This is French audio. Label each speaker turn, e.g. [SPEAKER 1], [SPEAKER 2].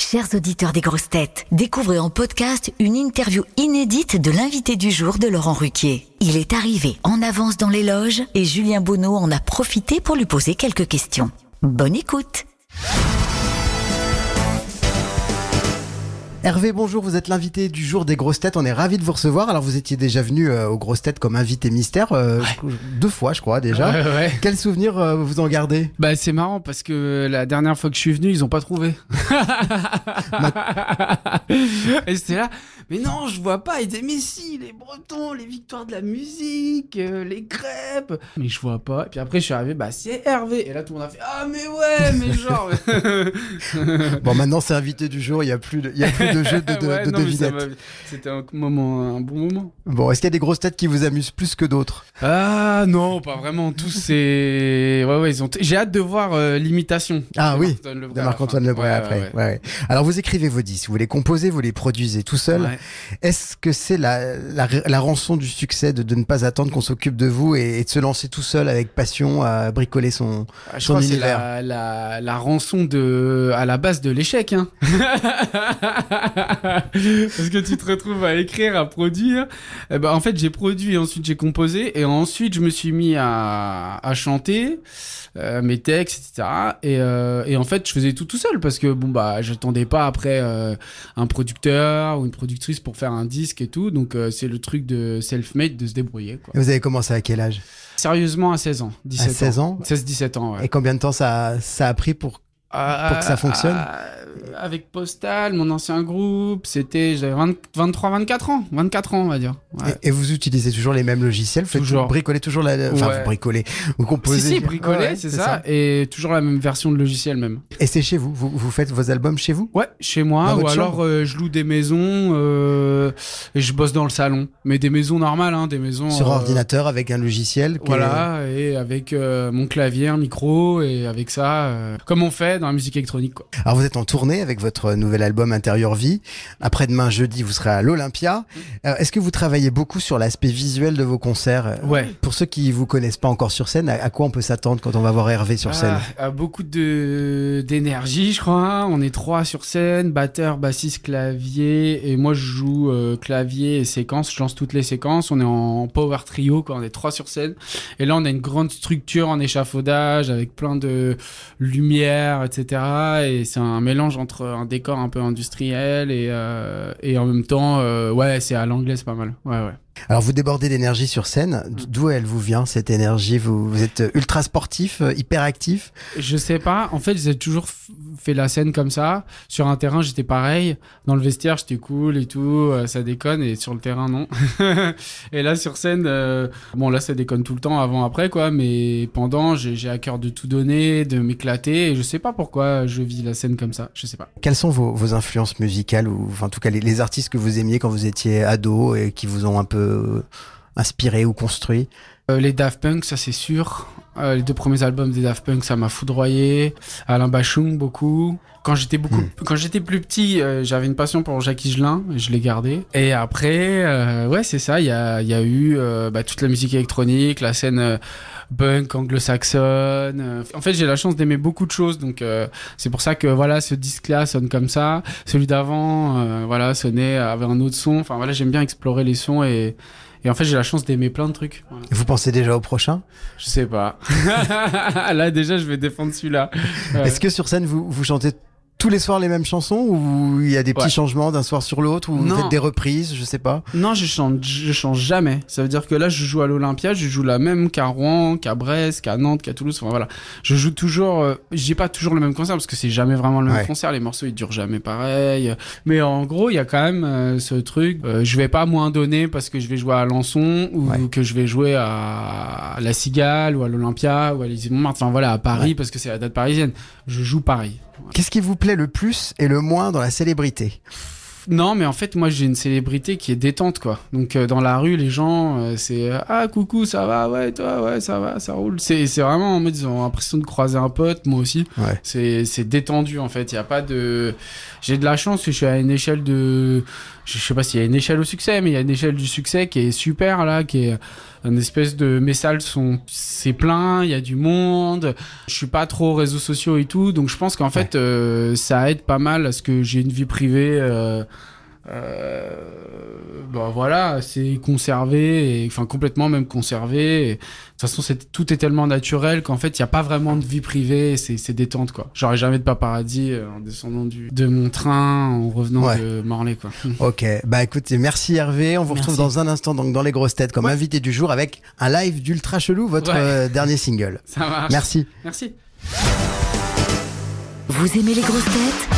[SPEAKER 1] Chers auditeurs des grosses têtes, découvrez en podcast une interview inédite de l'invité du jour de Laurent Ruquier. Il est arrivé en avance dans les loges et Julien Bonneau en a profité pour lui poser quelques questions. Bonne écoute
[SPEAKER 2] Hervé, bonjour, vous êtes l'invité du jour des grosses têtes, on est ravi de vous recevoir. Alors vous étiez déjà venu euh, aux grosses têtes comme invité mystère, euh, deux fois je crois déjà.
[SPEAKER 3] Ouais, ouais.
[SPEAKER 2] Quel souvenir euh, vous en gardez?
[SPEAKER 3] Bah c'est marrant parce que la dernière fois que je suis venu, ils ont pas trouvé. Et c'était là, mais non, je vois pas. Ils disaient mais si, les Bretons, les victoires de la musique, euh, les crêpes. Mais je vois pas. Et puis après je suis arrivé, bah c'est Hervé. Et là tout le monde a fait ah mais ouais, mais genre.
[SPEAKER 2] Bon maintenant c'est invité du jour, il y a plus de, il y a plus de jeu de, de,
[SPEAKER 3] Ouais,
[SPEAKER 2] de
[SPEAKER 3] non,
[SPEAKER 2] devinettes.
[SPEAKER 3] C'était un moment, un bon moment.
[SPEAKER 2] Bon, est-ce qu'il y a des grosses têtes qui vous amusent plus que d'autres?
[SPEAKER 3] Ah non, pas vraiment. Tous c'est, ouais ouais, ils ont. J'ai hâte de voir euh, l'imitation.
[SPEAKER 2] Ah
[SPEAKER 3] de
[SPEAKER 2] oui,
[SPEAKER 3] Marc-Antoine Lebray
[SPEAKER 2] de Marc-Antoine. Lebray après.
[SPEAKER 3] ouais,
[SPEAKER 2] Ouais, ouais. Alors vous écrivez vos disques, vous les composez, vous les produisez tout seul? Est-ce que c'est la, la, la rançon du succès de, de ne pas attendre qu'on s'occupe de vous et, et de se lancer tout seul avec passion à bricoler son...
[SPEAKER 3] Ah, je
[SPEAKER 2] Son
[SPEAKER 3] crois que c'est
[SPEAKER 2] univers.
[SPEAKER 3] la, la, la rançon de, à la base de l'échec. Hein. Parce que tu te retrouves à écrire, à produire. Eh ben, en fait, j'ai produit, ensuite j'ai composé, et ensuite je me suis mis à, à chanter euh, mes textes, etc. Et, euh, et en fait, je faisais tout tout seul parce que bon bah, j'attendais pas après euh, un producteur ou une productrice pour faire un disque et tout. Donc euh, c'est le truc de self-made de se débrouiller. Quoi.
[SPEAKER 2] Et vous avez commencé à quel âge?
[SPEAKER 3] Sérieusement, à 16 ans, 17
[SPEAKER 2] À 16 ans?
[SPEAKER 3] 16-17 ans, ouais.
[SPEAKER 2] Et combien de temps ça, ça a pris pour... Pour que ça fonctionne?
[SPEAKER 3] Avec Postal, mon ancien groupe, c'était j'avais 20 23 24 ans, 24 ans on va dire. Ouais.
[SPEAKER 2] Et, et vous utilisez toujours les mêmes logiciels Vous faites
[SPEAKER 3] Toujours.
[SPEAKER 2] Vous bricolez toujours la... Enfin,
[SPEAKER 3] Ouais.
[SPEAKER 2] vous bricolez, vous composez...
[SPEAKER 3] Si si, bricolé,
[SPEAKER 2] Ouais,
[SPEAKER 3] c'est ça. et toujours la même version de logiciel même.
[SPEAKER 2] Et c'est chez vous, vous Vous faites vos albums chez vous?
[SPEAKER 3] Ouais, chez moi ou alors euh, je loue des maisons euh, et je bosse dans le salon, mais des maisons normales hein, des maisons
[SPEAKER 2] Sur
[SPEAKER 3] euh,
[SPEAKER 2] ordinateur avec un logiciel est-
[SPEAKER 3] Voilà, et avec euh, mon clavier, un micro, et avec ça, euh, comme on fait dans la musique électronique. Quoi.
[SPEAKER 2] Alors vous êtes en tournée avec votre nouvel album Intérieur Vie. Après-demain jeudi, vous serez à l'Olympia. Euh, Est-ce que vous travaillez beaucoup sur l'aspect visuel de vos concerts? Euh,
[SPEAKER 3] Ouais.
[SPEAKER 2] Pour ceux qui vous connaissent pas encore sur scène, à, quoi on peut s'attendre quand on va voir Hervé sur scène?
[SPEAKER 3] Ah, ah, beaucoup de d'énergie, je crois. On est trois sur scène, batteur, bassiste, clavier, et moi je joue euh, clavier et séquence. Je lance toutes les séquences. On est en power trio, quoi. On est trois sur scène. Et là, on a une grande structure en échafaudage avec plein de lumière, etc. Et c'est un mélange entre un décor un peu industriel et euh, et en même temps, euh, ouais, c'est à l'anglais, c'est pas mal. Ouais, ouais.
[SPEAKER 2] Alors vous débordez d'énergie sur scène. D'où elle vous vient cette énergie? Vous, vous êtes ultra sportif, euh, hyper actif.
[SPEAKER 3] Je sais pas. En fait, j'ai toujours fait la scène comme ça. Sur un terrain, j'étais pareil. Dans le vestiaire, j'étais cool et tout. euh, ça déconne. Et sur le terrain, non. et là, sur scène, euh, bon, là, ça déconne tout le temps, avant, après, quoi. Mais pendant, j'ai à cœur de tout donner, de m'éclater. Et je sais pas pourquoi je vis la scène comme ça. Je sais pas.
[SPEAKER 2] Quelles sont vos, vos influences musicales ou enfin, en tout cas les, les artistes que vous aimiez quand vous étiez ado et qui vous ont un peu euh, inspiré ou construit
[SPEAKER 3] Euh, les Daft Punk, ça c'est sûr. Euh, les deux premiers albums des Daft Punk, ça m'a foudroyé. Alain Bachung, beaucoup. Quand j'étais beaucoup,
[SPEAKER 2] Hmm.
[SPEAKER 3] quand j'étais plus petit, euh, j'avais une passion pour Jacques Higelin, et je l'ai gardé. Et après, euh, ouais, c'est ça. Il y a, il y a eu bah, toute la musique électronique, la scène punk anglo-saxonne. Euh, en fait, j'ai la chance d'aimer beaucoup de choses, donc euh, c'est pour ça que voilà, ce disque-là sonne comme ça. Celui d'avant, euh, voilà, sonnait avait un autre son. Enfin voilà, j'aime bien explorer les sons et et en fait, j'ai la chance d'aimer plein de trucs. Voilà.
[SPEAKER 2] Vous pensez déjà au prochain?
[SPEAKER 3] Je sais pas. Là, déjà, je vais défendre celui-là.
[SPEAKER 2] Est-ce que sur scène vous, vous chantez tous les soirs les mêmes chansons ou il y a des petits
[SPEAKER 3] Ouais.
[SPEAKER 2] changements d'un soir sur l'autre ou vous
[SPEAKER 3] Non.
[SPEAKER 2] faites des reprises, je sais pas?
[SPEAKER 3] Non, je chante, je change jamais. Ça veut dire que là, je joue à l'Olympia, je joue la même qu'à Rouen, qu'à Brest, qu'à Nantes, qu'à Toulouse. Enfin voilà, je joue toujours. Euh, j'ai pas toujours le même concert parce que c'est jamais vraiment le même concert. Les morceaux ils durent jamais pareil. Mais en gros, il y a quand même euh, ce truc. euh, je vais pas moins donner parce que je vais jouer à Alençon ou
[SPEAKER 2] Ouais.
[SPEAKER 3] que je vais jouer à la Cigale ou à l'Olympia ou à l'Élysée Montmartre. Enfin voilà, à Paris parce que c'est la date parisienne. Je joue pareil.
[SPEAKER 2] Qu'est-ce qui vous plaît le plus et le moins dans la célébrité?
[SPEAKER 3] Non, mais en fait, moi, j'ai une célébrité qui est détente, quoi. Donc, euh, dans la rue, les gens, euh, c'est euh, Ah, coucou, ça va, ouais, toi, ouais, ça va, ça roule. C'est c'est vraiment en mode, ils ont l'impression de croiser un pote, moi aussi.
[SPEAKER 2] Ouais.
[SPEAKER 3] C'est c'est détendu, en fait. Il n'y a pas de. J'ai de la chance que je suis à une échelle de. Je sais pas s'il y a une échelle au succès, mais il y a une échelle du succès qui est super, là, qui est une espèce de. Mes salles sont. C'est plein, il y a du monde. Je suis pas trop réseaux sociaux et tout. Donc, je pense qu'en fait, euh, ça aide pas mal à ce que j'ai une vie privée. Euh, euh, bah voilà, c'est conservé, et, enfin complètement même conservé. Et, de toute façon, c'est, tout est tellement naturel qu'en fait, il n'y a pas vraiment de vie privée, c'est, c'est détente quoi. J'aurais jamais de paparazzi euh, en descendant du, de mon train, en revenant
[SPEAKER 2] Ouais.
[SPEAKER 3] de Morlaix quoi.
[SPEAKER 2] Ok, bah écoutez, merci Hervé. On vous
[SPEAKER 3] Merci.
[SPEAKER 2] retrouve dans un instant donc dans les grosses têtes comme
[SPEAKER 3] Ouais.
[SPEAKER 2] invité du jour avec un live d'Ultra Chelou, votre
[SPEAKER 3] Ouais.
[SPEAKER 2] euh, dernier single.
[SPEAKER 3] Ça marche.
[SPEAKER 2] Merci.
[SPEAKER 3] Merci.
[SPEAKER 1] Vous aimez les grosses têtes?